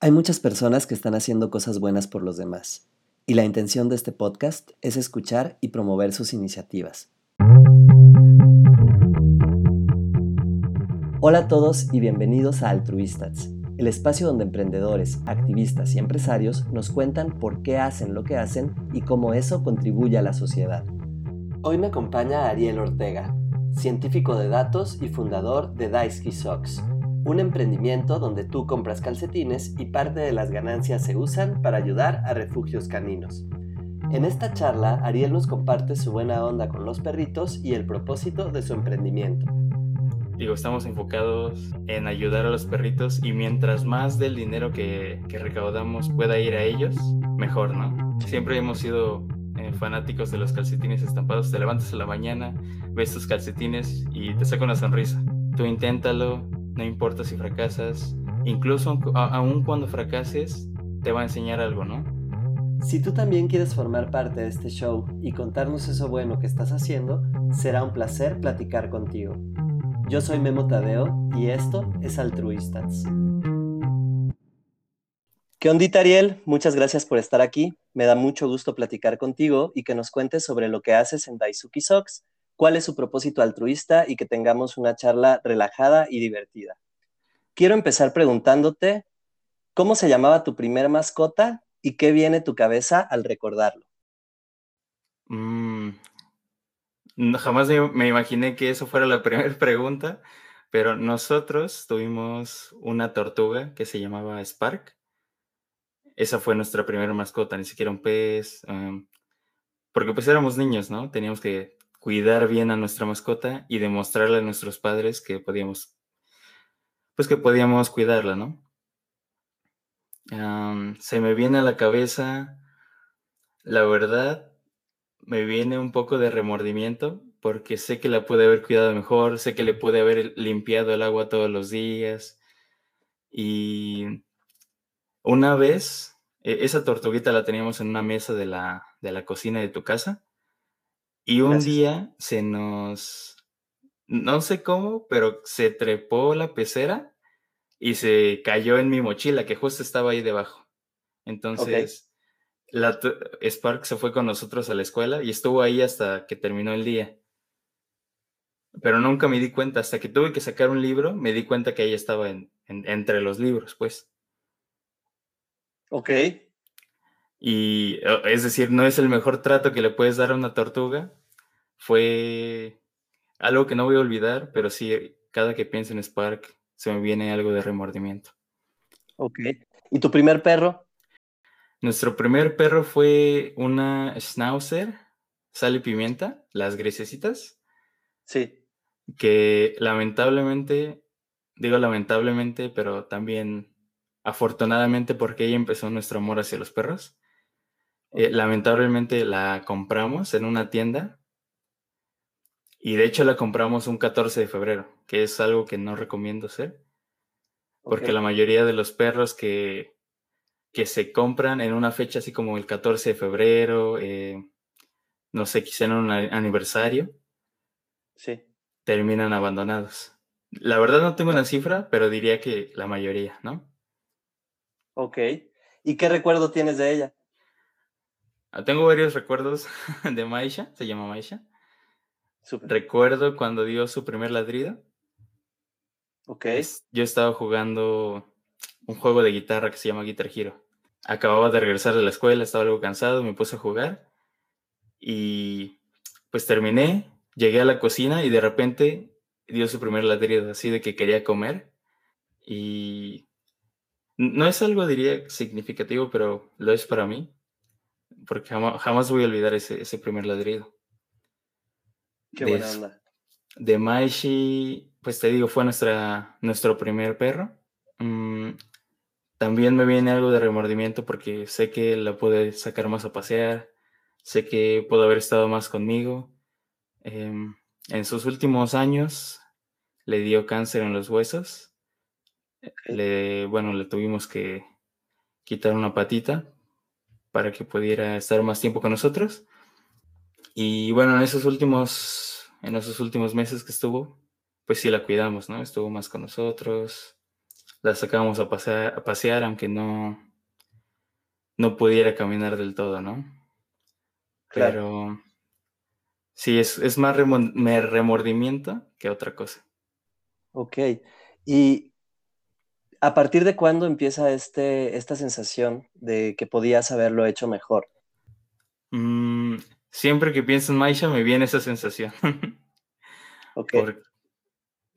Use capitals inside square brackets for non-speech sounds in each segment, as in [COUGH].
Hay muchas personas que están haciendo cosas buenas por los demás, y la intención de este podcast es escuchar y promover sus iniciativas. Hola a todos y bienvenidos a Altruistas, el espacio donde emprendedores, activistas y empresarios nos cuentan por qué hacen lo que hacen y cómo eso contribuye a la sociedad. Hoy me acompaña Ariel Ortega, científico de datos y fundador de Daisuke Socks, un emprendimiento donde tú compras calcetines y parte de las ganancias se usan para ayudar a refugios caninos. En esta charla, Ariel nos comparte su buena onda con los perritos y el propósito de su emprendimiento. Digo, estamos enfocados en ayudar a los perritos y mientras más del dinero que, recaudamos pueda ir a ellos, mejor, ¿no? Siempre hemos sido eh, fanáticos de los calcetines estampados. Te levantas en la mañana, ves tus calcetines y te saca una sonrisa. Tú inténtalo, no importa si fracasas, incluso aun cuando fracases, te va a enseñar algo, ¿no? Si tú también quieres formar parte de este show y contarnos eso bueno que estás haciendo, será un placer platicar contigo. Yo soy Memo Tadeo y esto es Altruistas. ¿Qué ondita, Ariel? Muchas gracias por estar aquí. Me da mucho gusto platicar contigo y que nos cuentes sobre lo que haces en Daisuki Socks cuál es su propósito altruista y que tengamos una charla relajada y divertida. Quiero empezar preguntándote, ¿cómo se llamaba tu primer mascota y qué viene tu cabeza al recordarlo? Mm, jamás me imaginé que eso fuera la [LAUGHS] primera pregunta, pero nosotros tuvimos una tortuga que se llamaba Spark. Esa fue nuestra primera mascota, ni siquiera un pez, em, porque pues éramos niños, ¿no? Teníamos que cuidar bien a nuestra mascota y demostrarle a nuestros padres que podíamos, pues que podíamos cuidarla, ¿no? se me viene a la cabeza, la verdad, me viene un poco de remordimiento porque sé que la pude haber cuidado mejor, sé que le pude haber limpiado el agua todos los días y una vez, e, esa tortuguita la teníamos en una mesa de la, de la cocina de tu casa y un día se nos, no sé cómo, pero se trepó la pecera y se cayó en mi mochila, que justo estaba ahí debajo. Entonces, la, Spark se fue con nosotros a la escuela y estuvo ahí hasta que terminó el día. Pero nunca me di cuenta, hasta que tuve que sacar un libro, me di cuenta que ella estaba entre los libros, pues. Ok. Y es decir, no es el mejor trato que le puedes dar a una tortuga. Fue algo que no voy a olvidar, pero sí, cada que pienso en Spark se me viene algo de remordimiento. Ok. ¿Y tu primer perro? Nuestro primer perro fue una Schnauzer, sal y pimienta, las grisecitas. Sí. Que lamentablemente, digo lamentablemente, pero también afortunadamente porque ella empezó nuestro amor hacia los perros. Eh, lamentablemente la compramos en una tienda y de hecho la compramos un 14 de febrero, que es algo que no recomiendo hacer, porque la mayoría de los perros que, que se compran en una fecha así como el 14 de febrero, eh, no sé, quizá en un aniversario, sí. terminan abandonados. La verdad no tengo una cifra, pero diría que la mayoría, ¿no? Ok. ¿Y qué recuerdo tienes de ella? Ah, tengo varios recuerdos [LAUGHS] de Maisha, se llama Maisha. Recuerdo cuando dio su primer ladrido. Ok. yo estaba jugando un juego de guitarra que se llama Guitar Hero. Acababa de regresar de la escuela, estaba algo cansado, me puse a jugar y pues terminé, llegué a la cocina y de repente dio su primer ladrido, así de que quería comer y no es algo, diría, significativo, pero lo es para mí porque jamás, voy a olvidar ese, ese primer ladrido. Qué de, buena onda. De Maishi, pues te digo, fue nuestra, nuestro primer perro. Mm, también me viene algo de remordimiento porque sé que la pude sacar más a pasear, sé que pudo haber estado más conmigo. Em, en sus últimos años le dio cáncer en los huesos. Le, bueno, le tuvimos que quitar una patita para que pudiera estar más tiempo con nosotros. Y bueno, en esos últimos, en esos últimos meses que estuvo, pues sí la cuidamos, ¿no? Estuvo más con nosotros, la sacábamos a pasear, a pasear aunque no, no pudiera caminar del todo, ¿no? Pero sí, es, es más remordimiento que otra cosa. Ok. ¿Y a partir de cuándo empieza este, esta sensación de que podías haberlo hecho mejor? Mm, siempre que pienso en Maisha me viene esa sensación. [LAUGHS] ok.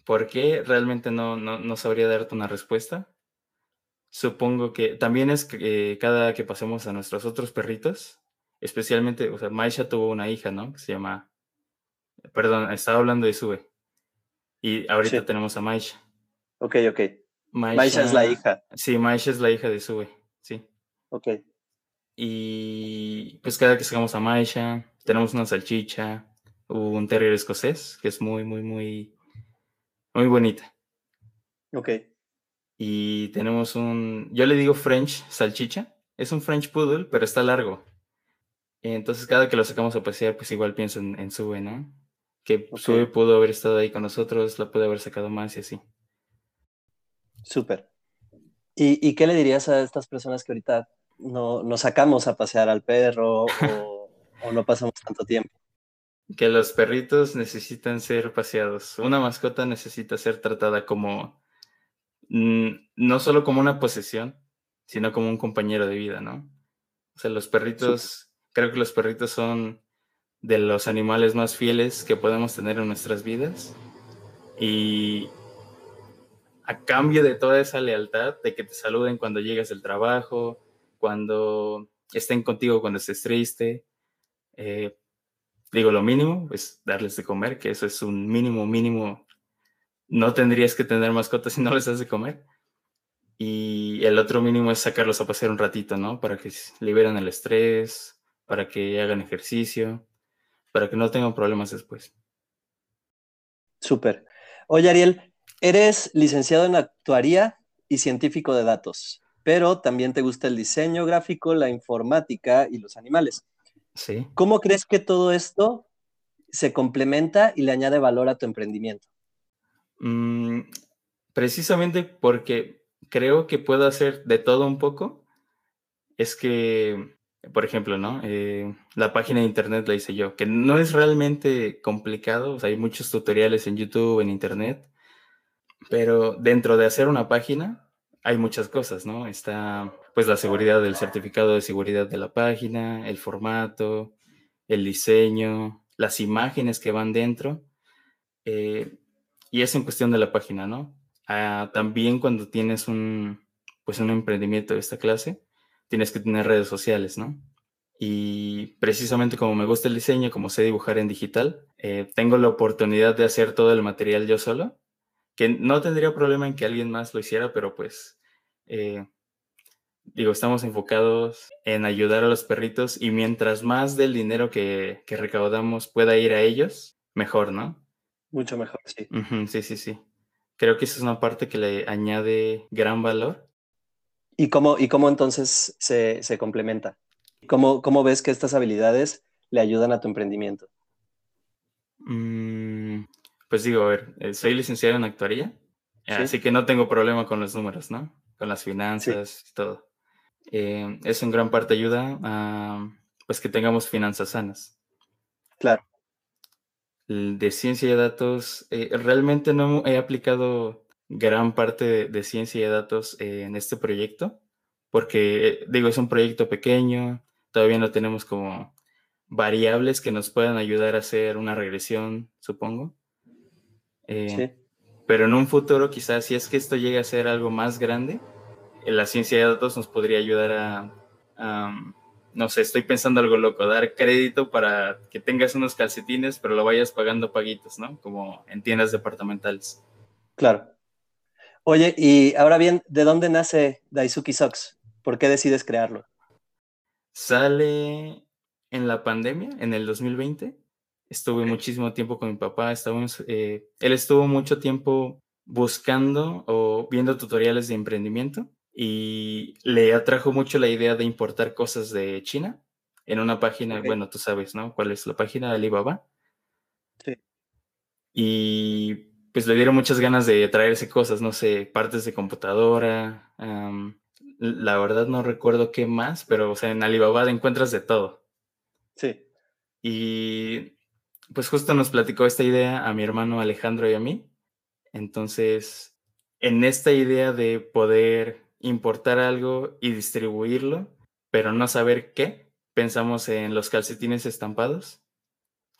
¿Por, qué? Realmente no, no, sabría darte una respuesta. Supongo que también es que eh, cada que pasemos a nuestros otros perritos, especialmente, o sea, Maisha tuvo una hija, ¿no? Que se llama, perdón, estaba hablando de Sube. Y ahorita tenemos a Maisha. Ok, ok. Maisha, es la hija. Sí, Maisha es la hija de Sube, sí. Ok. Y pues cada que sacamos a Maisha, tenemos una salchicha, un terrier escocés, que es muy, muy, muy, muy bonita. Ok. Y tenemos un, yo le digo French salchicha, es un French poodle, pero está largo. Entonces cada que lo sacamos a pasear, pues igual pienso en, Sube, ¿no? Que Sube pudo haber estado ahí con nosotros, la puede haber sacado más y así. Súper. ¿Y, ¿Y, qué le dirías a estas personas que ahorita no, nos sacamos a pasear al perro o, no pasamos tanto tiempo? Que los perritos necesitan ser paseados. Una mascota necesita ser tratada como, mm, no solo como una posesión, sino como un compañero de vida, ¿no? O sea, los perritos, creo que los perritos son de los animales más fieles que podemos tener en nuestras vidas. Y, a cambio de toda esa lealtad, de que te saluden cuando llegas del trabajo, cuando estén contigo cuando estés triste. Eh, digo, lo mínimo es darles de comer, que eso es un mínimo, mínimo. No tendrías que tener mascotas [LAUGHS] si no les das de comer. Y el otro mínimo es sacarlos a pasear un ratito, ¿no? Para que liberen el estrés, para que hagan ejercicio, para que no tengan problemas después. Súper. Oye, Ariel, Eres licenciado en actuaría y científico de datos, pero también te gusta el diseño gráfico, la informática y los animales. Sí. ¿Cómo crees que todo esto se complementa y le añade valor a tu emprendimiento? Mm, precisamente porque creo que puedo hacer de todo un poco. Es que, por ejemplo, ¿no? Eh, la página de internet la hice yo, que no es realmente complicado. hay muchos tutoriales en YouTube, en internet pero dentro de hacer una página hay muchas cosas, ¿no? Está pues la seguridad del certificado de seguridad de la página, el formato, el diseño, las imágenes que van dentro. Eh, y es en cuestión de la página, ¿no? Ah, también cuando tienes un, pues un emprendimiento de esta clase, tienes que tener redes sociales, ¿no? Y precisamente como me gusta el diseño, como sé dibujar en digital, eh, tengo la oportunidad de hacer todo el material yo solo que no tendría problema en que alguien más lo hiciera, pero pues, eh, digo, estamos enfocados en ayudar a los perritos y mientras más del dinero que, recaudamos pueda ir a ellos, mejor, ¿no? Mucho mejor, sí. sí, sí, sí. Creo que esa es una parte que le añade gran valor. ¿Y cómo, y cómo entonces se, complementa? ¿Cómo, ¿Cómo, ves que estas habilidades le ayudan a tu emprendimiento? Mm, pues digo, a ver, eh, soy licenciado en actuaría, así que no tengo problema con los números, ¿no? Con las finanzas y todo. Eh, eso en gran parte ayuda a pues que tengamos finanzas sanas. Claro. De ciencia de datos, eh, realmente no he aplicado gran parte de, ciencia de datos en este proyecto, porque digo, es un proyecto pequeño, todavía no tenemos como variables que nos puedan ayudar a hacer una regresión, supongo. Eh, pero en un futuro, quizás, si es que esto llegue a ser algo más grande, eh, la ciencia de datos nos podría ayudar a, no sé, estoy pensando algo loco, dar crédito para que tengas unos calcetines, pero lo vayas pagando paguitos, ¿no? Como en tiendas departamentales. Claro. Oye, y ahora bien, ¿de dónde nace Daisuki Socks? ¿Por qué decides crearlo? Sale en la pandemia, en el 2020. Estuve muchísimo tiempo con mi papá, eh, él estuvo mucho tiempo buscando o viendo tutoriales de emprendimiento y le atrajo mucho la idea de importar cosas de China en una página, bueno, tú sabes, ¿no? ¿Cuál es la página de Alibaba? Sí. Y pues le dieron muchas ganas de traerse cosas, no sé, partes de computadora. la verdad no recuerdo qué más, pero o sea, en Alibaba encuentras de todo. Sí. Y pues justo nos platicó esta idea a mi hermano Alejandro y a mí. Entonces, en esta idea de poder importar algo y distribuirlo, pero no saber qué, pensamos en los calcetines estampados.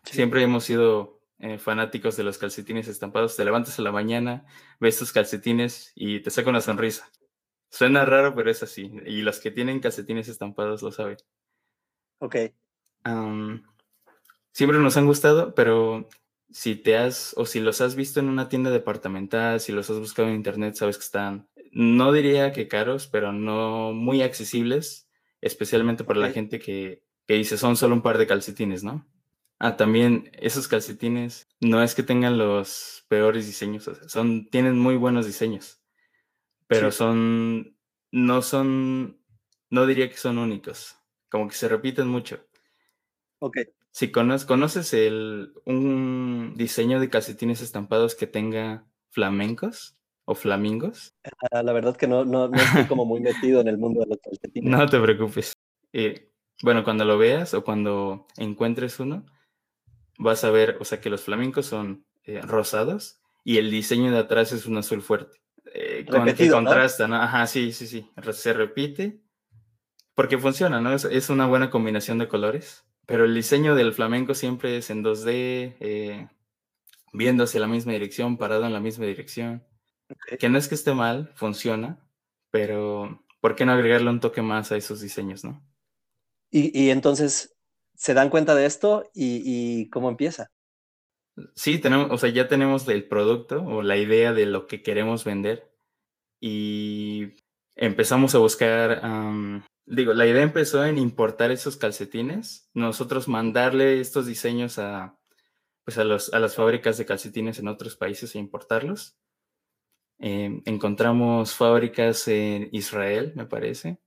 Siempre hemos sido eh, fanáticos de los calcetines estampados. Te levantas a la mañana, ves tus calcetines y te saca una sonrisa. Suena raro, pero es así. Y los que tienen calcetines estampados lo saben. Ok. Siempre nos han gustado, pero si te has o si los has visto en una tienda departamental, si los has buscado en internet, sabes que están, no diría que caros, pero no muy accesibles, especialmente para la gente que, que dice son solo un par de calcetines, ¿no? Ah, también esos calcetines no es que tengan los peores diseños, son, tienen muy buenos diseños, pero son, no son, no diría que son únicos, como que se repiten mucho. Ok. Si conoces, el, un diseño de calcetines estampados que tenga flamencos o flamingos. Ah, la verdad que no, no, estoy como muy metido en el mundo de los [LAUGHS] calcetines. No te preocupes. Eh, bueno, cuando lo veas o cuando encuentres uno, vas a ver, o sea, que los flamencos son eh, rosados y el diseño de atrás es un azul fuerte. Eh, con, que contrasta, ¿no? Ajá, sí, sí, sí. Se repite porque funciona, ¿no? es una buena combinación de colores. Pero el diseño del flamenco siempre es en 2D, eh, viendo hacia la misma dirección, parado en la misma dirección. Que no es que esté mal, funciona, pero ¿por qué no agregarle un toque más a esos diseños, no? Y, entonces, ¿se dan cuenta de esto y, cómo empieza? Sí, tenemos, o sea, ya tenemos el producto o la idea de lo que queremos vender y empezamos a buscar digo, la idea empezó en importar esos calcetines, nosotros mandarle estos diseños a, pues a, los, a las fábricas de calcetines en otros países e importarlos. Em, encontramos fábricas en Israel, me parece,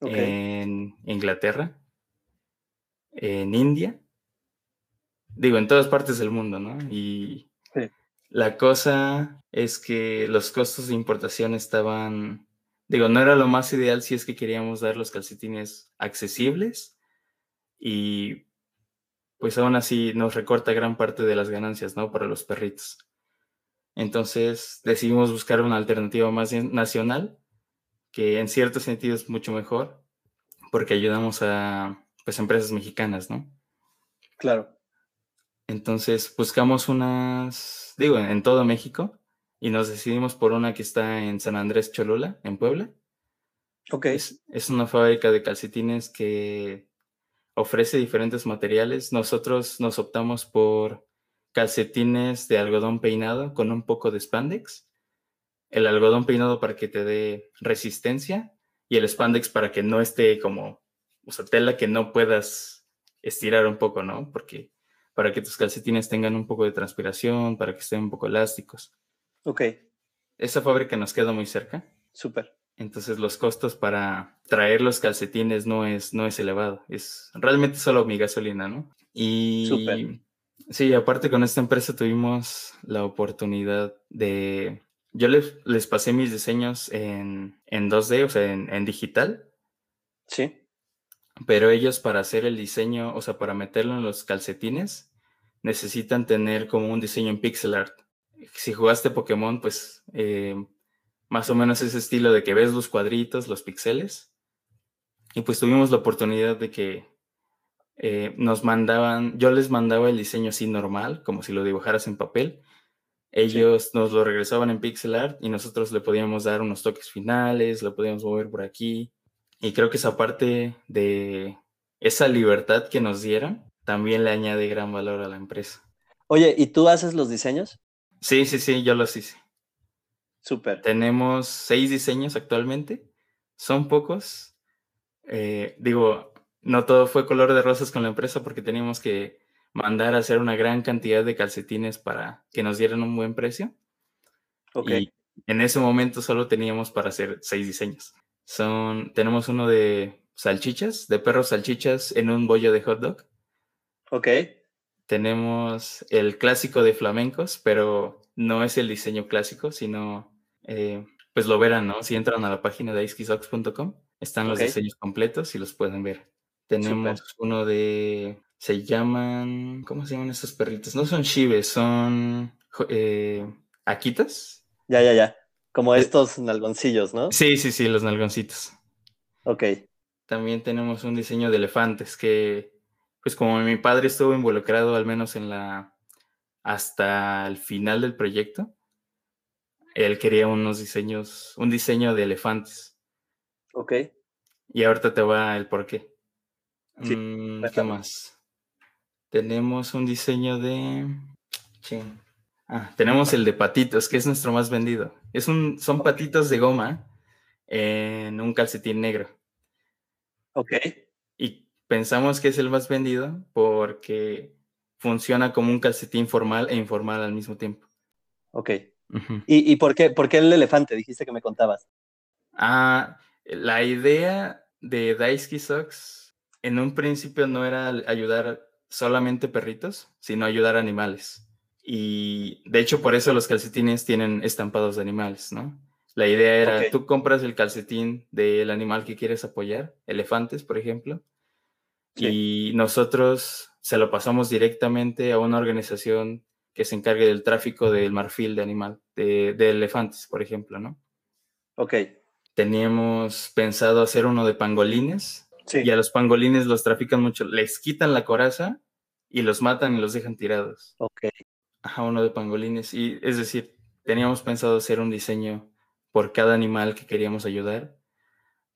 en Inglaterra, en India, digo, en todas partes del mundo, ¿no? Y la cosa es que los costos de importación estaban Digo, no era lo más ideal si es que queríamos dar los calcetines accesibles y pues aún así nos recorta gran parte de las ganancias, ¿no? Para los perritos. Entonces decidimos buscar una alternativa más nacional, que en cierto sentido es mucho mejor, porque ayudamos a pues empresas mexicanas, ¿no? Claro. Entonces buscamos unas, digo, en todo México, y nos decidimos por una que está en San Andrés Cholula, en Puebla. Ok. Es, es, una fábrica de calcetines que ofrece diferentes materiales. Nosotros nos optamos por calcetines de algodón peinado con un poco de spandex. El algodón peinado para que te dé resistencia y el spandex para que no esté como, o sea, tela que no puedas estirar un poco, ¿no? Porque para que tus calcetines tengan un poco de transpiración, para que estén un poco elásticos. Ok. Esa fábrica nos queda muy cerca. Súper. Entonces los costos para traer los calcetines no es, no es elevado. Es realmente solo mi gasolina, ¿no? Y Súper. sí, aparte con esta empresa tuvimos la oportunidad de... Yo les, les pasé mis diseños en, en 2D, o sea, en, en digital. Sí. Pero ellos para hacer el diseño, o sea, para meterlo en los calcetines, necesitan tener como un diseño en pixel art si jugaste Pokémon, pues eh, más o menos ese estilo de que ves los cuadritos, los píxeles. Y pues tuvimos la oportunidad de que eh, nos mandaban, yo les mandaba el diseño así normal, como si lo dibujaras en papel. Ellos nos lo regresaban en pixel art y nosotros le podíamos dar unos toques finales, lo podíamos mover por aquí. Y creo que esa parte de esa libertad que nos dieron también le añade gran valor a la empresa. Oye, ¿y tú haces los diseños? Sí, sí, sí, yo los hice. Súper. Tenemos seis diseños actualmente. Son pocos. Eh, digo, no todo fue color de rosas con la empresa porque teníamos que mandar a hacer una gran cantidad de calcetines para que nos dieran un buen precio. Ok. Y en ese momento solo teníamos para hacer seis diseños. Son, tenemos uno de salchichas, de perros salchichas en un bollo de hot dog. Ok. Tenemos el clásico de flamencos, pero no es el diseño clásico, sino eh, pues lo verán, ¿no? Si entran a la página de icekisox.com, están los diseños completos y los pueden ver. Tenemos uno de, se llaman, ¿cómo se llaman estos perritos? No son chives, son eh, aquitas. Ya, ya, ya. Como eh, estos nalgoncillos, ¿no? Sí, sí, sí, los nalgoncitos. Ok. También tenemos un diseño de elefantes que, pues como mi padre estuvo involucrado al menos en la, hasta el final del proyecto, él quería unos diseños, un diseño de elefantes. Ok. Y ahorita te va el por qué. Mm, ¿Qué más? Tenemos un diseño de... Ah, tenemos el de patitos, que es nuestro más vendido. Es un, son patitos de goma en un calcetín negro. Ok. Y pensamos que es el más vendido porque funciona como un calcetín formal e informal al mismo tiempo. Ok. ¿Y, por, qué, por qué el elefante? Dijiste que me contabas. Ah, la idea de Daisuke Socks en un principio no era ayudar solamente perritos, sino ayudar animales. Y de hecho por eso los calcetines tienen estampados de animales, ¿no? La idea era, tú compras el calcetín del animal que quieres apoyar, elefantes, por ejemplo, y nosotros se lo pasamos directamente a una organización que se encargue del tráfico del marfil de animal, de, elefantes, por ejemplo, ¿no? Ok. Teníamos pensado hacer uno de pangolines, y a los pangolines los trafican mucho, les quitan la coraza y los matan y los dejan tirados. Ok. Ajá, uno de pangolines, y es decir, teníamos pensado hacer un diseño por cada animal que queríamos ayudar,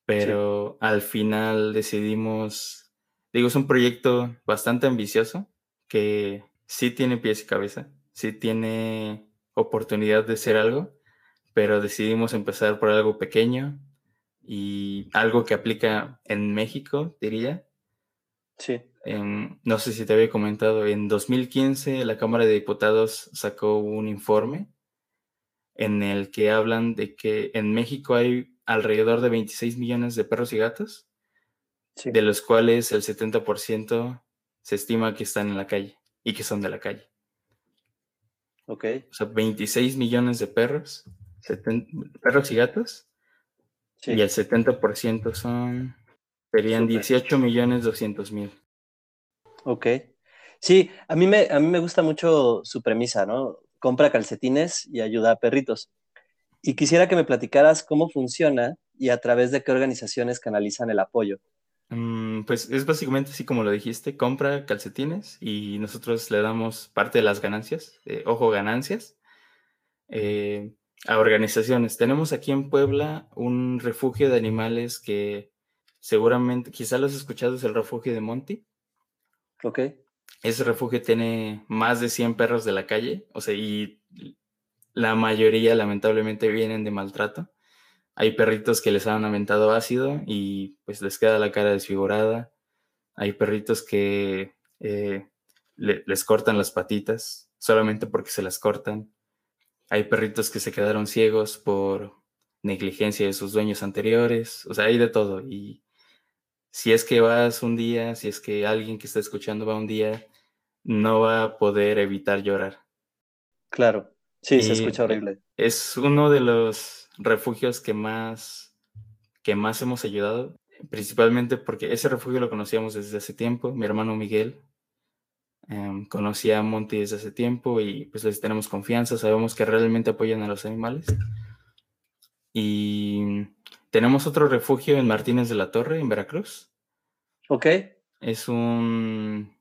pero al final decidimos, digo, es un proyecto bastante ambicioso que sí tiene pies y cabeza, sí tiene oportunidad de ser algo, pero decidimos empezar por algo pequeño y algo que aplica en México, diría. Sí. no sé si te había comentado, en 2015 la Cámara de Diputados sacó un informe en el que hablan de que en México hay alrededor de 26 millones de perros y gatos, de los cuales el 70% se estima que están en la calle y que son de la calle. Ok. O sea, 26 millones de perros, perros y gatos, y el 70% son, serían 18 millones 200 mil. Ok. Sí, a mí, me, a mí me gusta mucho su premisa, ¿no? compra calcetines y ayuda a perritos. Y quisiera que me platicaras cómo funciona y a través de qué organizaciones canalizan el apoyo. Mm, pues es básicamente así como lo dijiste, compra calcetines y nosotros le damos parte de las ganancias, ojo, ganancias, eh, a organizaciones. Tenemos aquí en Puebla un refugio de animales que seguramente, quizá lo has escuchado, es el refugio de Monty. Ok. Ese refugio tiene más de 100 perros de la calle, o sea, y la mayoría lamentablemente vienen de maltrato. Hay perritos que les han aventado ácido y pues les queda la cara desfigurada. Hay perritos que eh, les cortan las patitas solamente porque se las cortan. Hay perritos que se quedaron ciegos por negligencia de sus dueños anteriores. O sea, hay de todo. Y si es que vas un día, si es que alguien que está escuchando va un día, no va a poder evitar llorar. Claro, sí, se escucha horrible. Es uno de los refugios que más, que más hemos ayudado, principalmente porque ese refugio lo conocíamos desde hace tiempo. Mi hermano Miguel em, conocía a Monty desde hace tiempo y pues les tenemos confianza, sabemos que realmente apoyan a los animales. Y tenemos otro refugio en Martínez de la Torre, en Veracruz. Ok. Es un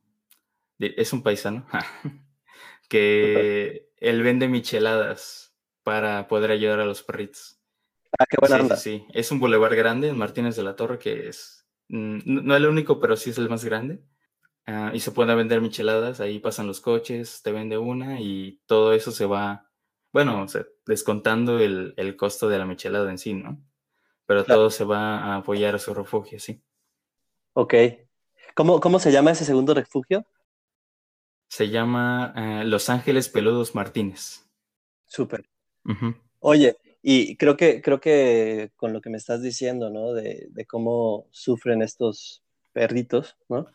es un paisano, [LAUGHS] que él vende micheladas para poder ayudar a los perritos. Ah, qué buena sí, Sí, es un bulevar grande en Martínez de la Torre que es, mm, no es el único, pero sí es el más grande. Ah, y se pueden vender micheladas, ahí pasan los coches, te vende una y todo eso se va, bueno, descontando el, costo de la michelada en sí, ¿no? Pero todo se va a apoyar a su refugio, sí. Ok. ¿Cómo, ¿Cómo se llama ese segundo refugio? Se llama eh, Los Ángeles Peludos Martínez. Súper. Oye, y creo que, creo que con lo que me estás diciendo, ¿no? De, cómo sufren estos perritos, ¿no?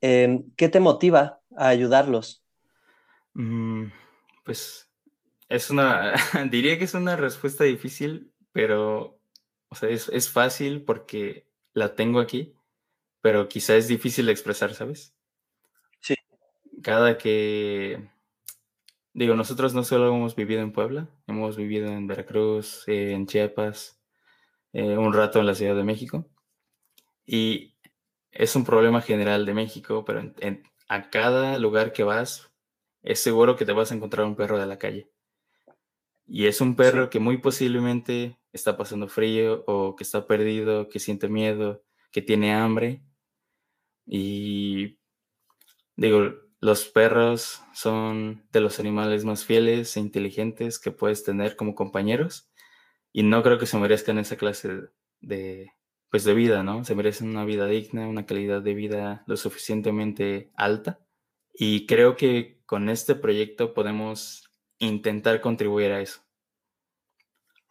Em, ¿Qué te motiva a ayudarlos? Mm, pues es una, [LAUGHS] diría que es una respuesta difícil, pero, o sea, es, es fácil porque la tengo aquí, pero quizá es difícil de expresar, ¿sabes? Sí. Cada que, digo, nosotros no solo hemos vivido en Puebla, hemos vivido en Veracruz, en Chiapas, eh, un rato en la Ciudad de México, y es un problema general de México, pero a cada lugar que vas, es seguro que te vas a encontrar un perro de la calle. Y es un perro que muy posiblemente está pasando frío o que está perdido, que siente miedo, que tiene hambre. Y digo, los perros son de los animales más fieles e inteligentes que puedes tener como compañeros. Y no creo que se merezcan esa clase de, pues de vida, ¿no? Se merecen una vida digna, una calidad de vida lo suficientemente alta. Y creo que con este proyecto podemos intentar contribuir a eso.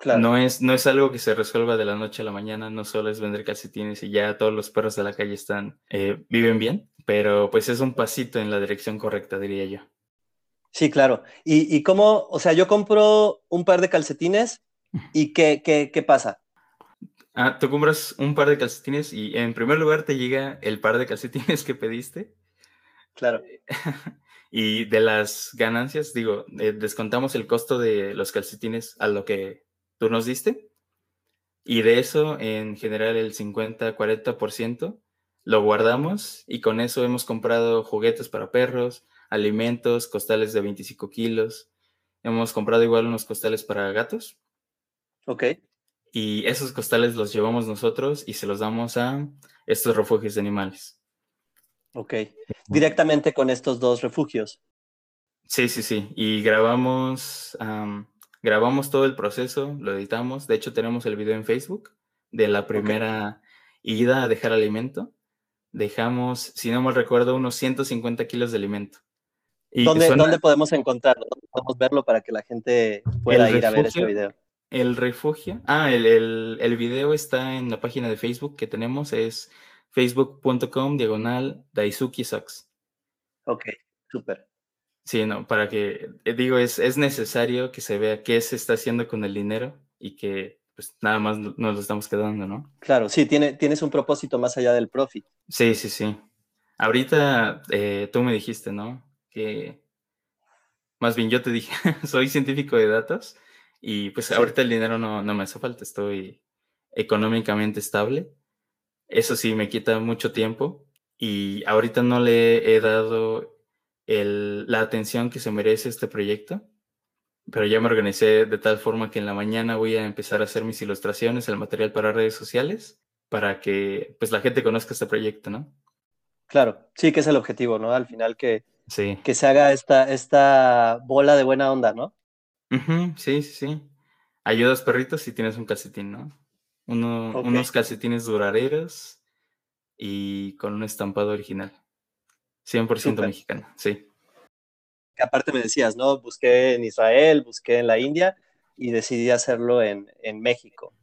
No, es, no es algo que se resuelva de la noche a la mañana, no solo es vender calcetines y ya todos los perros de la calle están, eh, viven bien, pero pues es un pasito en la dirección correcta, diría yo. Sí, claro. ¿Y, y cómo, o sea, yo compro un par de calcetines y qué, qué, qué pasa? Ah, tú compras un par de calcetines y en primer lugar te llega el par de calcetines que pediste. Claro. [LAUGHS] y de las ganancias, digo, eh, descontamos el costo de los calcetines a lo que tú nos diste. Y de eso, en general, el 50-40% lo guardamos y con eso hemos comprado juguetes para perros, alimentos, costales de 25 kilos. Hemos comprado igual unos costales para gatos. Ok. Y esos costales los llevamos nosotros y se los damos a estos refugios de animales. Ok. Directamente con estos dos refugios. Sí, sí, sí. Y grabamos Grabamos todo el proceso, lo editamos. De hecho, tenemos el video en Facebook de la primera ida a dejar alimento. Dejamos, si no mal recuerdo, unos 150 kilos de alimento. Y ¿Dónde, podemos encontrarlo? ¿Dónde podemos verlo para que la gente pueda ir a ver ese video? El refugio. Ah, el, el, el, video está en la página de Facebook que tenemos. Es facebook.com diagonal Daisuki Socks. Ok, súper. Sí, no, para que, eh, digo, es, es necesario que se vea qué se está haciendo con el dinero y que pues nada más nos lo estamos quedando, ¿no? Claro, sí, tiene, tienes un propósito más allá del profit. Sí, sí, sí. Ahorita eh, tú me dijiste, ¿no? Que más bien yo te dije, [LAUGHS] soy científico de datos y pues ahorita el dinero no, no me hace falta, estoy económicamente estable. Eso sí, me quita mucho tiempo y ahorita no le he dado la atención que se merece este proyecto, pero ya me organicé de tal forma que en la mañana voy a empezar a hacer mis ilustraciones, el material para redes sociales, para que pues la gente conozca este proyecto, ¿no? Claro, sí que es el objetivo, ¿no? Al final que, sí. que se haga esta, esta bola de buena onda, ¿no? sí, sí, sí. Ayudas perritos si tienes un calcetín, ¿no? Unos calcetines duraderos y con un estampado original. 100% mexicana, sí. Aparte me decías, ¿no? Busqué en Israel, busqué en la India y decidí hacerlo en, México.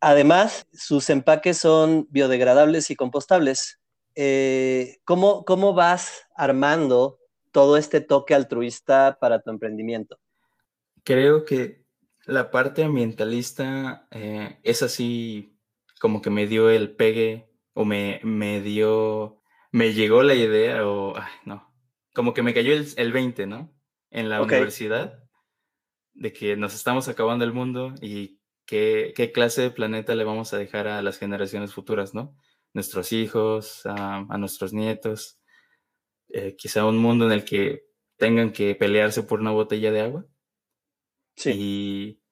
Además, sus empaques son biodegradables y compostables. Eh, ¿cómo, ¿Cómo vas armando todo este toque altruista para tu emprendimiento? Creo que la parte ambientalista eh, es así como que me dio el pegue o me, me dio me llegó la idea, o, no, como que me cayó el, el 20, ¿no? En la universidad, de que nos estamos acabando el mundo y qué, qué, clase de planeta le vamos a dejar a las generaciones futuras, ¿no? Nuestros hijos, a, nuestros nietos, eh, quizá un mundo en el que tengan que pelearse por una botella de agua. Sí. Y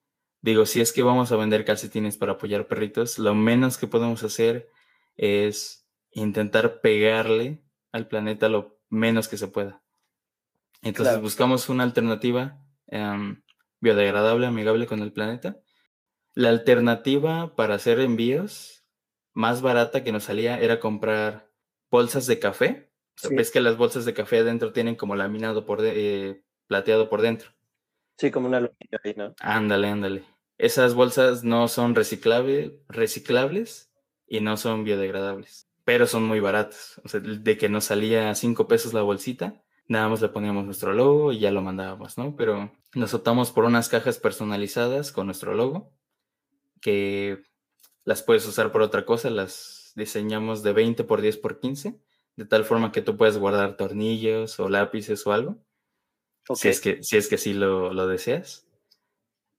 digo, si es que vamos a vender calcetines para apoyar perritos, lo menos que podemos hacer es intentar pegarle al planeta lo menos que se pueda. Entonces buscamos una alternativa em, biodegradable, amigable con el planeta. La alternativa para hacer envíos más barata que nos salía era comprar bolsas de café. Ves que las bolsas de café adentro tienen como laminado por eh, plateado por dentro. Sí, como una aluminio ahí, ¿no? Ándale, ándale. Esas bolsas no son reciclables y no son biodegradables pero son muy baratas. O sea, de que nos salía cinco pesos la bolsita, nada más le poníamos nuestro logo y ya lo mandábamos, ¿no? Pero nos optamos por unas cajas personalizadas con nuestro logo, que las puedes usar por otra cosa, las diseñamos de 20 por 10 por 15, de tal forma que tú puedes guardar tornillos o lápices o algo, si, es que, si es que sí lo, lo deseas.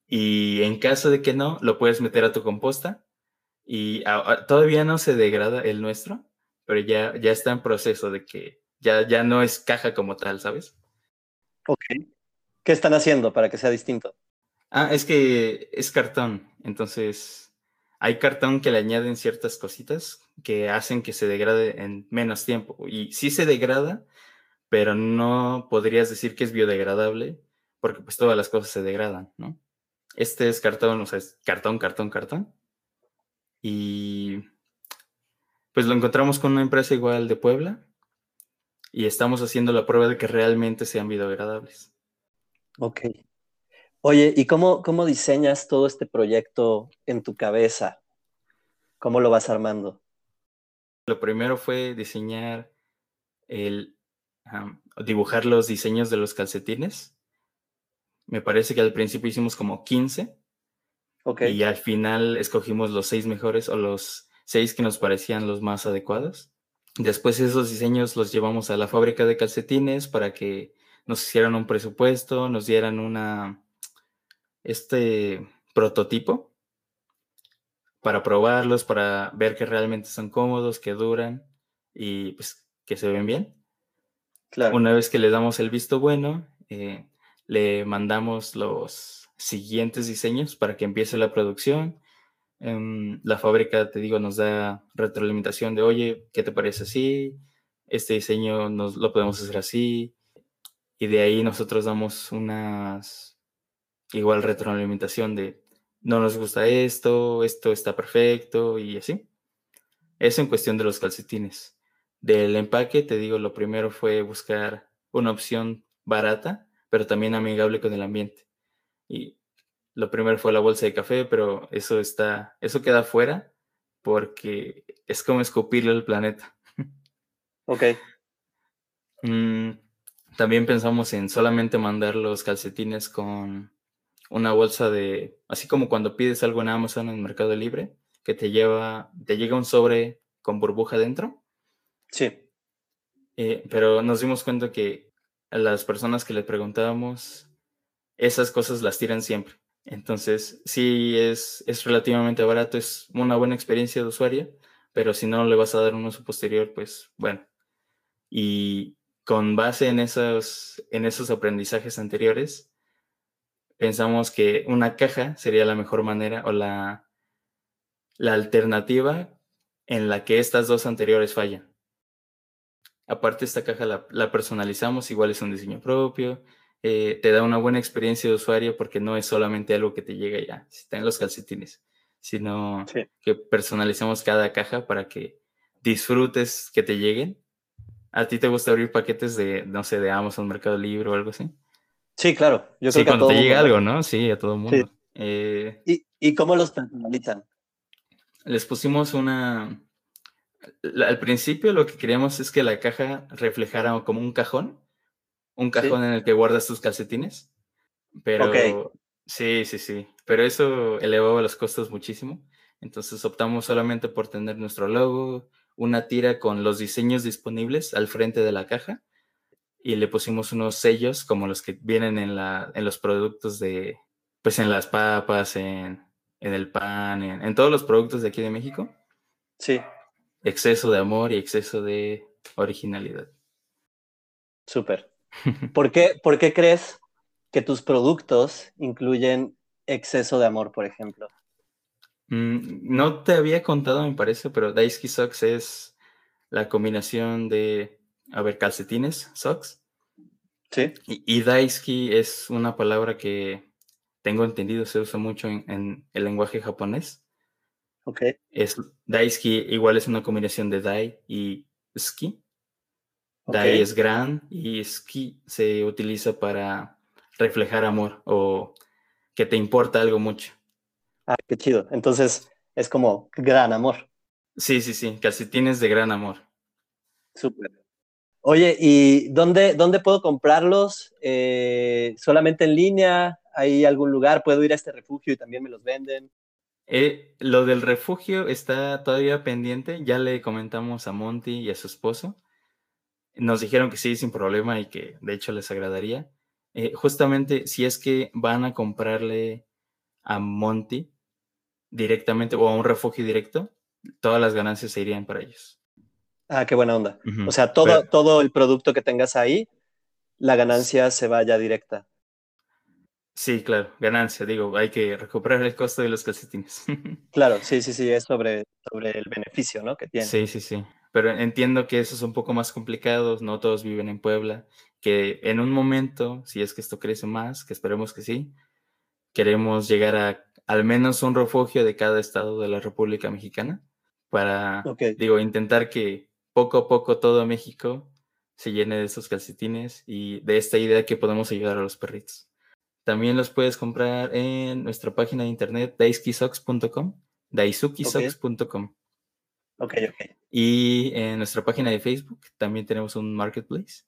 Y en caso de que no, lo puedes meter a tu composta y todavía no se degrada el nuestro, pero ya, ya está en proceso de que ya, ya no es caja como tal, ¿sabes? Ok. ¿Qué están haciendo para que sea distinto? Ah, es que es cartón, entonces hay cartón que le añaden ciertas cositas que hacen que se degrade en menos tiempo. Y sí se degrada, pero no podrías decir que es biodegradable, porque pues todas las cosas se degradan, ¿no? Este es cartón, o sea, es cartón, cartón, cartón. Y pues lo encontramos con una empresa igual de Puebla y estamos haciendo la prueba de que realmente sean biodegradables. Ok. Oye, ¿y cómo, cómo diseñas todo este proyecto en tu cabeza? ¿Cómo lo vas armando? Lo primero fue diseñar el dibujar los diseños de los calcetines. Me parece que al principio hicimos como 15. Okay. Y al final escogimos los seis mejores o los seis que nos parecían los más adecuados. Después esos diseños los llevamos a la fábrica de calcetines para que nos hicieran un presupuesto, nos dieran una este prototipo para probarlos, para ver que realmente son cómodos, que duran y pues que se ven bien. Una vez que le damos el visto bueno, eh, le mandamos los siguientes diseños para que empiece la producción Em, la fábrica, te digo, nos da retroalimentación de, oye, ¿qué te parece así? Este diseño nos, lo podemos hacer así. Y de ahí nosotros damos unas igual retroalimentación de, no nos gusta esto, esto está perfecto y así. Eso en cuestión de los calcetines. Del empaque, te digo, lo primero fue buscar una opción barata, pero también amigable con el ambiente. Y lo primero fue la bolsa de café, pero eso está, eso queda fuera porque es como escupirle al planeta. Ok. [LAUGHS] Mm, también pensamos en solamente mandar los calcetines con una bolsa de, así como cuando pides algo en Amazon en Mercado Libre, que te lleva, te llega un sobre con burbuja dentro. Sí. Eh, pero nos dimos cuenta que a las personas que les preguntábamos, esas cosas las tiran siempre. Entonces, sí es, es relativamente barato, es una buena experiencia de usuario, pero si no le vas a dar un uso posterior, pues bueno. Y con base en esos, en esos aprendizajes anteriores, pensamos que una caja sería la mejor manera o la, la alternativa en la que estas dos anteriores fallan. Aparte, esta caja la, la personalizamos, igual es un diseño propio, eh, te da una buena experiencia de usuario porque no es solamente algo que te llega ya, si está en los calcetines, sino que personalizamos cada caja para que disfrutes que te lleguen. ¿A ti te gusta abrir paquetes de, no sé, de Amazon, Mercado Libre o algo así? Sí, claro. Yo sí, cuando te llega algo, ¿no? Sí, a todo el mundo. Eh, ¿Y, ¿Y cómo los personalizan? Les pusimos una... Al principio lo que queríamos es que la caja reflejara como un cajón un cajón en el que guardas tus calcetines. Pero sí, sí, sí. Pero eso elevaba los costos muchísimo. Entonces optamos solamente por tener nuestro logo, una tira con los diseños disponibles al frente de la caja y le pusimos unos sellos como los que vienen en, la, en los productos de, pues en las papas, en, en el pan, en, en, todos los productos de aquí de México. Sí. Exceso de amor y exceso de originalidad. Súper. [LAUGHS] ¿Por qué, ¿Por qué crees que tus productos incluyen exceso de amor, por ejemplo? Mm, no te había contado, me parece, pero Daisuke Socks es la combinación de, a ver, calcetines, socks. Sí. Y, y Daisuke es una palabra que tengo entendido se usa mucho en, el lenguaje japonés. Ok. Es, Daisuke igual es una combinación de Dai y Ski. Dai es gran y ski se utiliza para reflejar amor o que te importa algo mucho. Ah, qué chido. Entonces es como gran amor. Sí, sí, sí, calcetines de gran amor. Súper. Oye, ¿y dónde, dónde puedo comprarlos? Eh, ¿Solamente en línea? ¿Hay algún lugar? ¿Puedo ir a este refugio y también me los venden? Eh, lo del refugio está todavía pendiente. Ya le comentamos a Monty y a su esposo. Nos dijeron que sí, sin problema y que de hecho les agradaría. Eh, justamente si es que van a comprarle a Monty directamente o a un refugio directo, todas las ganancias se irían para ellos. Ah, qué buena onda. O sea, todo, todo el producto que tengas ahí, la ganancia se vaya directa. Sí, claro, ganancia, digo, hay que recuperar el costo de los calcetines. [LAUGHS] claro, sí, sí, sí, es sobre, sobre el beneficio, ¿no? Que tiene. Sí, sí, sí. Pero entiendo que eso es un poco más complicado, no todos viven en Puebla, que en un momento, si es que esto crece más, que esperemos que sí, queremos llegar a al menos un refugio de cada estado de la República Mexicana para, digo, intentar que poco a poco todo México se llene de esos calcetines y de esta idea que podemos ayudar a los perritos. También los puedes comprar en nuestra página de internet daisukisocks.com, daisukisocks.com. Ok, ok. Y en nuestra página de Facebook también tenemos un marketplace.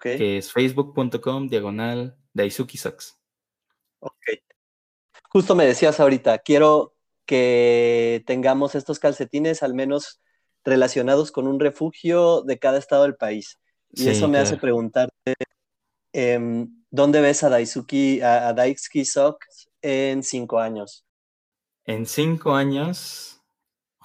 Que es facebook.com diagonal daisukisocks. Ok justo me decías ahorita, quiero que tengamos estos calcetines al menos relacionados con un refugio de cada estado del país. Y eso me hace preguntarte, em, ¿dónde ves a Daisuki, a, Daisuki Socks en cinco años? En cinco años,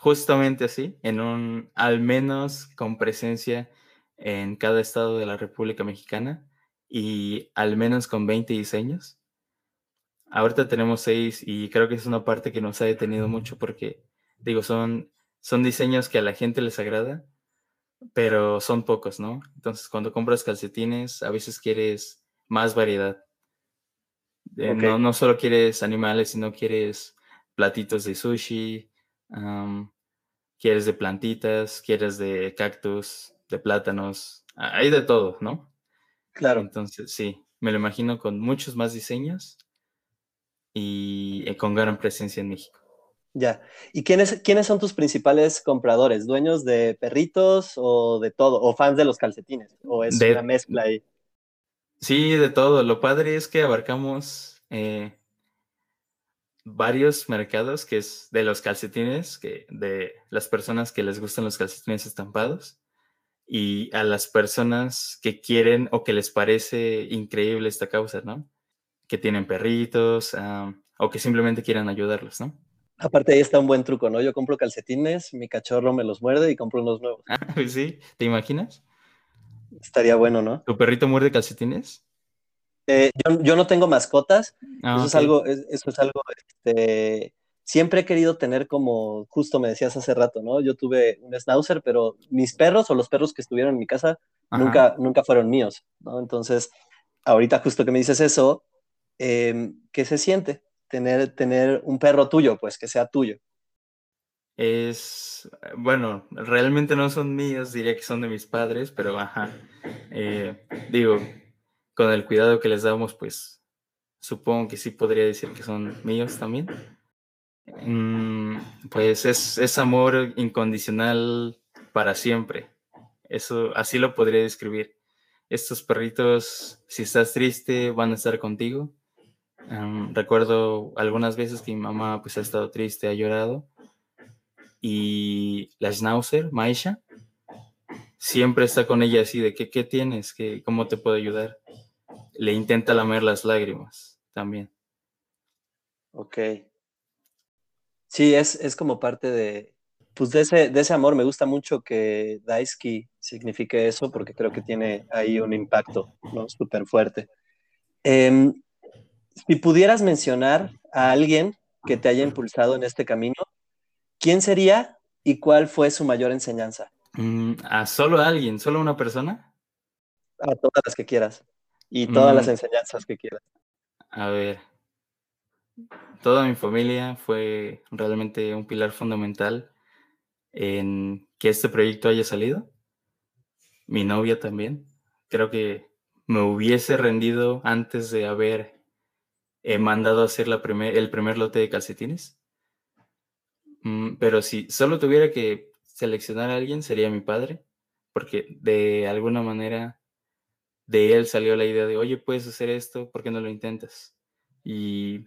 justamente así, en un, al menos con presencia en cada estado de la República Mexicana y al menos con 20 diseños. Ahorita tenemos seis y creo que es una parte que nos ha detenido mucho porque, digo, son, son diseños que a la gente les agrada, pero son pocos, ¿no? Entonces, cuando compras calcetines, a veces quieres más variedad. Eh, no, no, solo quieres animales, sino quieres platitos de sushi, quieres de plantitas, quieres de cactus, de plátanos, hay de todo, ¿no? Claro. Entonces, sí, me lo imagino con muchos más diseños y eh, con gran presencia en México. Ya. ¿Y quiénes, quiénes son tus principales compradores? ¿Dueños de perritos o de todo? ¿O fans de los calcetines? ¿O es una mezcla ahí? Sí, de todo. Lo padre es que abarcamos eh, varios mercados, que es de los calcetines, que de las personas que les gustan los calcetines estampados, y a las personas que quieren o que les parece increíble esta causa, ¿no? que tienen perritos o que simplemente quieran ayudarlos, ¿no? Aparte ahí está un buen truco, ¿no? Yo compro calcetines, mi cachorro me los muerde y compro unos nuevos. Ah, [LAUGHS] pues sí, ¿te imaginas? Estaría bueno, ¿no? ¿Tu perrito muerde calcetines? Eh, yo, no tengo mascotas. Ah, eso, es algo, eso es algo, este, siempre he querido tener como, justo me decías hace rato, ¿no? Yo tuve un schnauzer, pero mis perros o los perros que estuvieron en mi casa nunca, nunca fueron míos, ¿no? Entonces, ahorita justo que me dices eso, Em, ¿qué se siente tener, tener un perro tuyo, pues que sea tuyo? Es, bueno, realmente no son míos, diría que son de mis padres, pero ajá, eh, digo, con el cuidado que les damos, pues supongo que sí podría decir que son míos también. Mm, pues es, amor incondicional para siempre. Eso, así lo podría describir. Estos perritos, si estás triste, van a estar contigo recuerdo algunas veces que mi mamá pues ha estado triste, ha llorado. Y la Schnauzer, Maisha, siempre está con ella así de que, ¿qué tienes? ¿Qué, ¿Cómo te puedo ayudar? Le intenta lamer las lágrimas también. Ok. Sí, es, es como parte de, pues de ese, de ese amor. Me gusta mucho que Daisuki signifique eso porque creo que tiene ahí un impacto ¿no? súper fuerte. Em, si pudieras mencionar a alguien que te haya impulsado en este camino, ¿quién sería y cuál fue su mayor enseñanza? Mm, ¿A solo alguien? ¿Solo una persona? A todas las que quieras. Y todas las enseñanzas que quieras. A ver. Toda mi familia fue realmente un pilar fundamental en que este proyecto haya salido. Mi novia también. Creo que me hubiese rendido antes de haber he mandado a hacer la primer, el primer lote de calcetines. Mm, pero si solo tuviera que seleccionar a alguien, sería mi padre, porque de alguna manera de él salió la idea de, oye, puedes hacer esto, ¿por qué no lo intentas? Y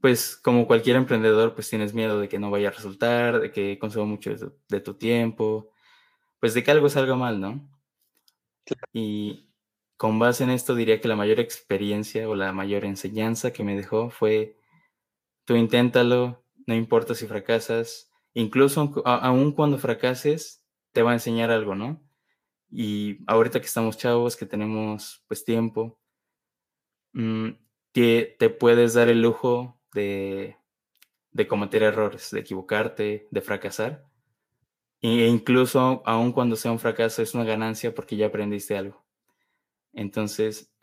pues como cualquier emprendedor, pues tienes miedo de que no vaya a resultar, de que consuma mucho de tu, tiempo, pues de que algo salga mal, ¿no? Y con base en esto diría que la mayor experiencia o la mayor enseñanza que me dejó fue, tú inténtalo, no importa si fracasas, incluso aun cuando fracases, te va a enseñar algo, ¿no? Y ahorita que estamos chavos, que tenemos pues tiempo, mm, te, te puedes dar el lujo de, de cometer errores, de equivocarte, de fracasar. E incluso aun cuando sea un fracaso es una ganancia porque ya aprendiste algo. Entonces,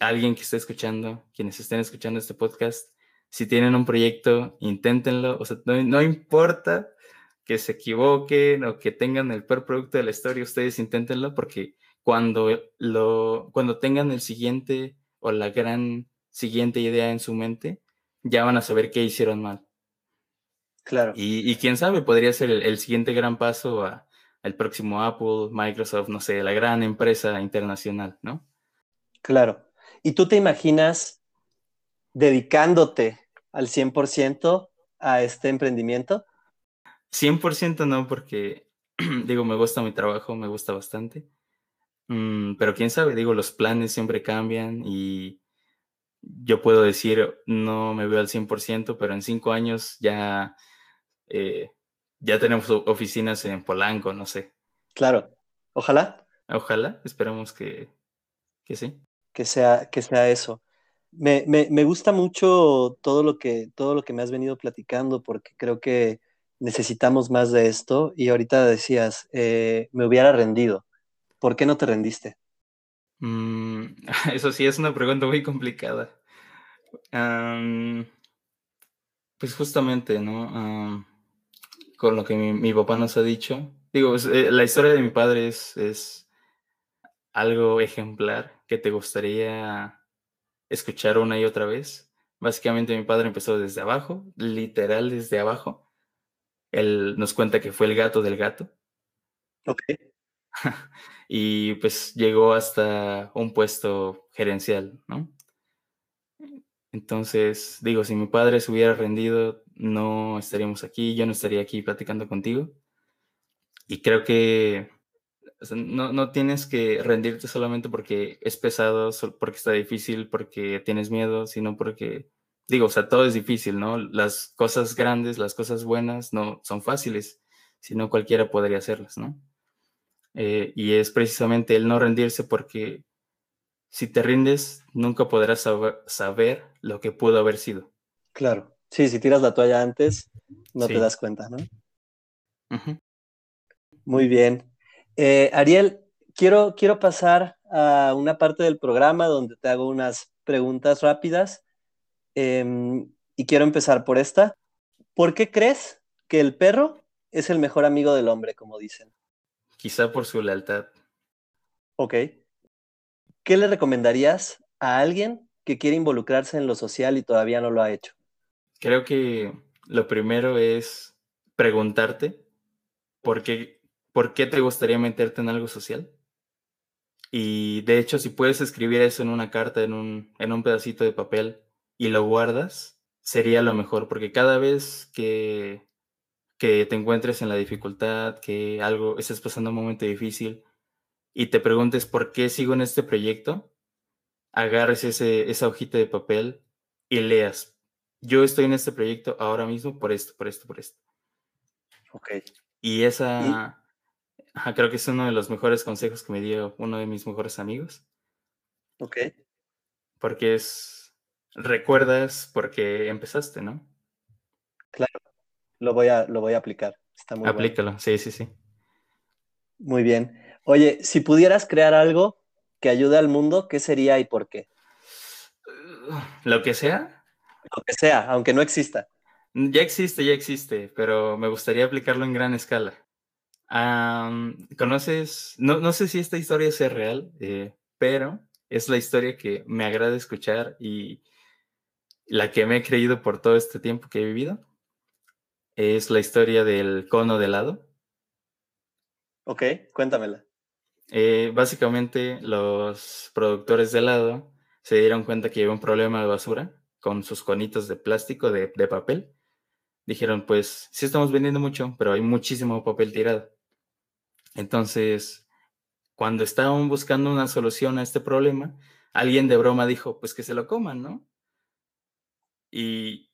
alguien que esté escuchando, quienes estén escuchando este podcast, si tienen un proyecto, inténtenlo. O sea, no, no importa que se equivoquen o que tengan el peor producto de la historia, ustedes inténtenlo porque cuando, lo, cuando tengan el siguiente o la gran siguiente idea en su mente, ya van a saber qué hicieron mal. Claro. Y, quién sabe, podría ser el, siguiente gran paso a, al próximo Apple, Microsoft, no sé, la gran empresa internacional, ¿no? Claro. ¿Y tú te imaginas dedicándote al 100% a este emprendimiento? 100% no, porque [CLEARS THROAT] digo, me gusta mi trabajo, me gusta bastante. Mm, pero quién sabe, digo, los planes siempre cambian y yo puedo decir, no me veo al 100%, pero en cinco años ya, eh, ya tenemos oficinas en Polanco, no sé. Claro, ojalá. Ojalá, esperamos que, que sí. Que sea, que sea eso. Me, me, me, gusta mucho todo lo, que, todo lo que me has venido platicando porque creo que necesitamos más de esto y ahorita decías, eh, me hubiera rendido. ¿Por qué no te rendiste? Mm, [LAUGHS] eso sí es una pregunta muy complicada. pues justamente, ¿no? con lo que mi, papá nos ha dicho. Digo, eh, la historia de mi padre es, es algo ejemplar que te gustaría escuchar una y otra vez. Básicamente mi padre empezó desde abajo, literal desde abajo él nos cuenta que fue el gato del gato. Ok. [LAUGHS] y pues llegó hasta un puesto gerencial, ¿no? Entonces, digo, si mi padre se hubiera rendido, no estaríamos aquí, yo no estaría aquí platicando contigo. Y creo que no, no, tienes que rendirte solamente porque es pesado, porque está difícil, porque tienes miedo, sino porque digo, o sea, todo es difícil, ¿no? Las cosas grandes, las cosas buenas no son fáciles, sino cualquiera podría hacerlas, ¿no? Eh, y es precisamente el no rendirse porque si te rindes, nunca podrás saber, lo que pudo haber sido. Claro, sí, si tiras la toalla antes, no te das cuenta, ¿no? Muy bien. Eh, Ariel, quiero, quiero pasar a una parte del programa donde te hago unas preguntas rápidas Em, y quiero empezar por esta. ¿Por qué crees que el perro es el mejor amigo del hombre, como dicen? Quizá por su lealtad. Ok. ¿Qué le recomendarías a alguien que quiere involucrarse en lo social y todavía no lo ha hecho? Creo que lo primero es preguntarte por qué, por qué te gustaría meterte en algo social. Y de hecho, si puedes escribir eso en una carta, en un, en un pedacito de papel, y lo guardas, sería lo mejor, porque cada vez que, que te encuentres en la dificultad, que algo estés pasando un momento difícil y te preguntes por qué sigo en este proyecto, agarres ese, esa hojita de papel y leas. Yo estoy en este proyecto ahora mismo por esto, por esto, por esto. Ok. Y esa, creo que es uno de los mejores consejos que me dio uno de mis mejores amigos. Ok. Porque es, recuerdas por qué empezaste, ¿no? Claro, lo voy a, lo voy a aplicar. Está muy Aplícalo, sí, sí, sí. Muy bien. Oye, si pudieras crear algo que ayude al mundo, ¿qué sería y por qué? Lo que sea. Lo que sea, aunque no exista. Ya existe, ya existe, pero me gustaría aplicarlo en gran escala. ¿Conoces? No, no, sé si esta historia sea real, eh, pero es la historia que me agrada escuchar y la que me he creído por todo este tiempo que he vivido. es la historia del cono de helado. Ok, cuéntamela. Eh, básicamente, los productores de helado se dieron cuenta que había un problema de basura con sus conitos de plástico, de, de papel. Dijeron, pues sí estamos vendiendo mucho, pero hay muchísimo papel tirado. Entonces, cuando estaban buscando una solución a este problema, alguien de broma dijo, pues que se lo coman, ¿no? Y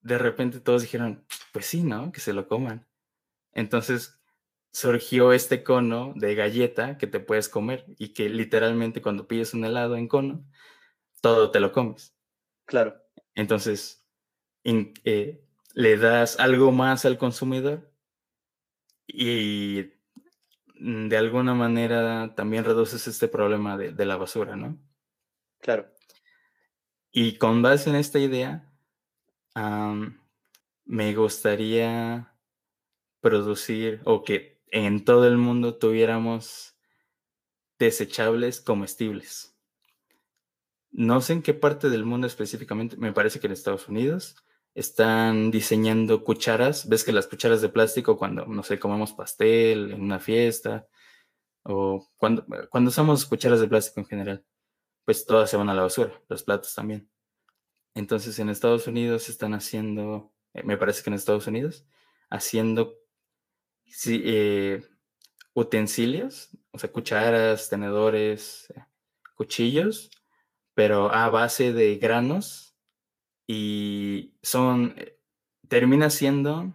de repente todos dijeron, pues sí, ¿no? Que se lo coman. Entonces surgió este cono de galleta que te puedes comer y que literalmente cuando pides un helado en cono, todo te lo comes. Claro. Entonces, eh, le das algo más al consumidor y de alguna manera también reduces este problema de, la basura, ¿no? Claro. Y con base en esta idea, me gustaría producir o que en todo el mundo tuviéramos desechables comestibles. No sé en qué parte del mundo específicamente, me parece que en Estados Unidos están diseñando cucharas. Ves que las cucharas de plástico cuando, no sé, comemos pastel en una fiesta o cuando, cuando usamos cucharas de plástico en general, pues todas se van a la basura, los platos también. Entonces en Estados Unidos están haciendo, eh, me parece que en Estados Unidos, haciendo eh, utensilios, o sea, cucharas, tenedores, eh, cuchillos, pero a base de granos y son, termina siendo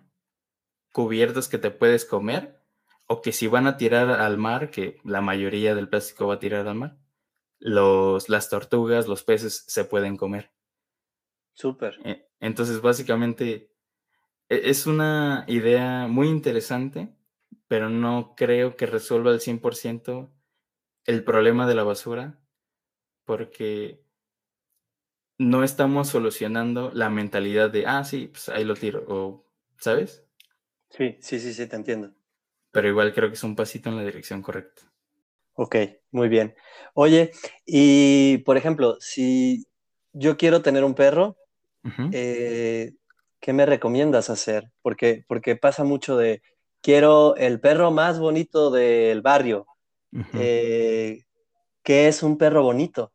cubiertos que te puedes comer o que si van a tirar al mar, que la mayoría del plástico va a tirar al mar, los, las tortugas, los peces se pueden comer. Súper. E, entonces, básicamente, e, es una idea muy interesante, pero no creo que resuelva al 100% el problema de la basura, porque no estamos solucionando la mentalidad de, ah, sí, pues ahí lo tiro, o, ¿sabes? Sí, sí, sí, sí, te entiendo. Pero igual creo que es un pasito en la dirección correcta. Ok, muy bien. Oye, y por ejemplo, si yo quiero tener un perro, eh, ¿qué me recomiendas hacer? Porque, porque pasa mucho de, quiero el perro más bonito del barrio. Eh, ¿Qué es un perro bonito?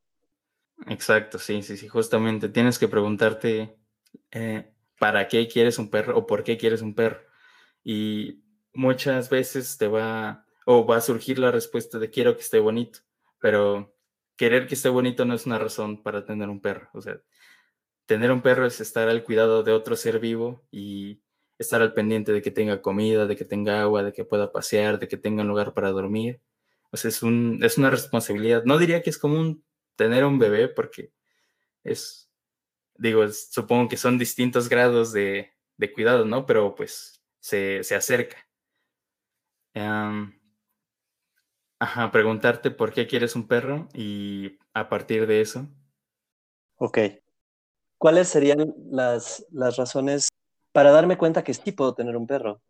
Exacto, sí, sí, sí, justamente tienes que preguntarte eh, para qué quieres un perro o por qué quieres un perro. Y muchas veces te va o va a surgir la respuesta de quiero que esté bonito, pero querer que esté bonito no es una razón para tener un perro. O sea, tener un perro es estar al cuidado de otro ser vivo y estar al pendiente de que tenga comida, de que tenga agua, de que pueda pasear, de que tenga un lugar para dormir. O sea, es, un, es una responsabilidad. No diría que es común tener un bebé porque es, digo, supongo que son distintos grados de, cuidado, ¿no? Pero pues se, acerca. Ajá, preguntarte por qué quieres un perro y a partir de eso. Ok. ¿Cuáles serían las, las razones para darme cuenta que sí puedo tener un perro?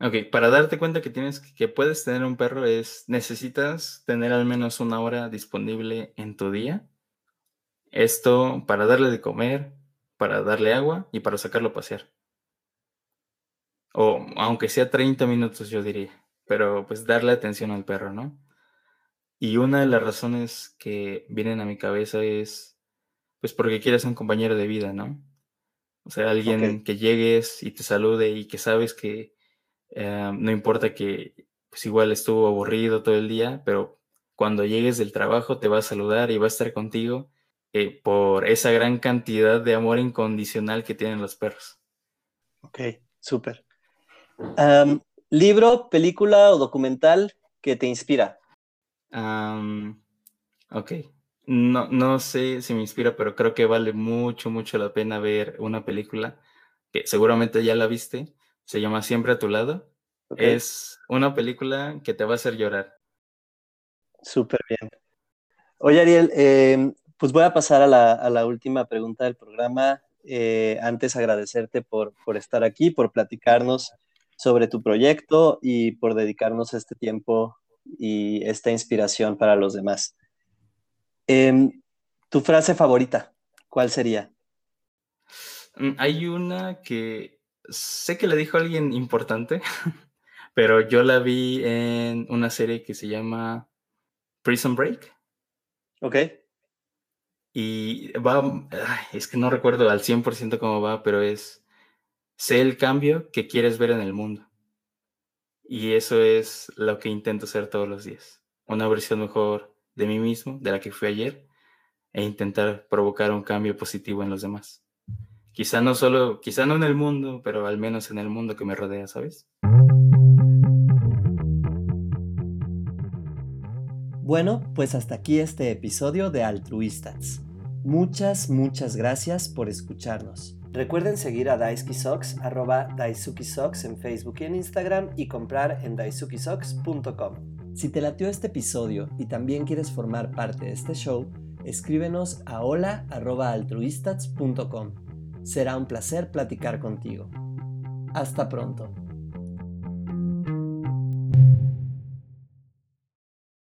Ok, para darte cuenta que tienes que puedes tener un perro es necesitas tener al menos una hora disponible en tu día. Esto para darle de comer, para darle agua y para sacarlo a pasear. O aunque sea 30 minutos yo diría, pero pues darle atención al perro, ¿no? Y una de las razones que vienen a mi cabeza es pues porque quieres un compañero de vida, ¿no? O sea, alguien que llegues y te salude y que sabes que eh, no importa que pues igual estuvo aburrido todo el día, pero cuando llegues del trabajo te va a saludar y va a estar contigo eh, por esa gran cantidad de amor incondicional que tienen los perros. Ok, súper. ¿Libro, película o documental que te inspira? ok. No, no sé si me inspira, pero creo que vale mucho, mucho la pena ver una película que seguramente ya la viste, se llama Siempre a tu lado. Es una película que te va a hacer llorar. Súper bien. Oye, Ariel, em, pues voy a pasar a la, última pregunta del programa. Eh, antes agradecerte por, por estar aquí, por platicarnos sobre tu proyecto y por dedicarnos este tiempo y esta inspiración para los demás. Em, ¿Tu frase favorita? ¿Cuál sería? Mm, hay una que sé que le dijo alguien importante, [LAUGHS] pero yo la vi en una serie que se llama Prison Break. Ok. Y va, es que no recuerdo al 100% cómo va, pero es, sé el cambio que quieres ver en el mundo. Y eso es lo que intento hacer todos los días. Una versión mejor de mí mismo, de la que fui ayer, e intentar provocar un cambio positivo en los demás. Quizá no solo, quizá no en el mundo, pero al menos en el mundo que me rodea, ¿sabes? Bueno, pues hasta aquí este episodio de Altruistas. Muchas, muchas gracias por escucharnos. Recuerden seguir a Daisuki Socks, arroba Daisuki Socks en Facebook y en Instagram y comprar en daisukisocks.com. Si te latió este episodio y también quieres formar parte de este show, escríbenos a hola.altruistats.com. Será un placer platicar contigo. Hasta pronto.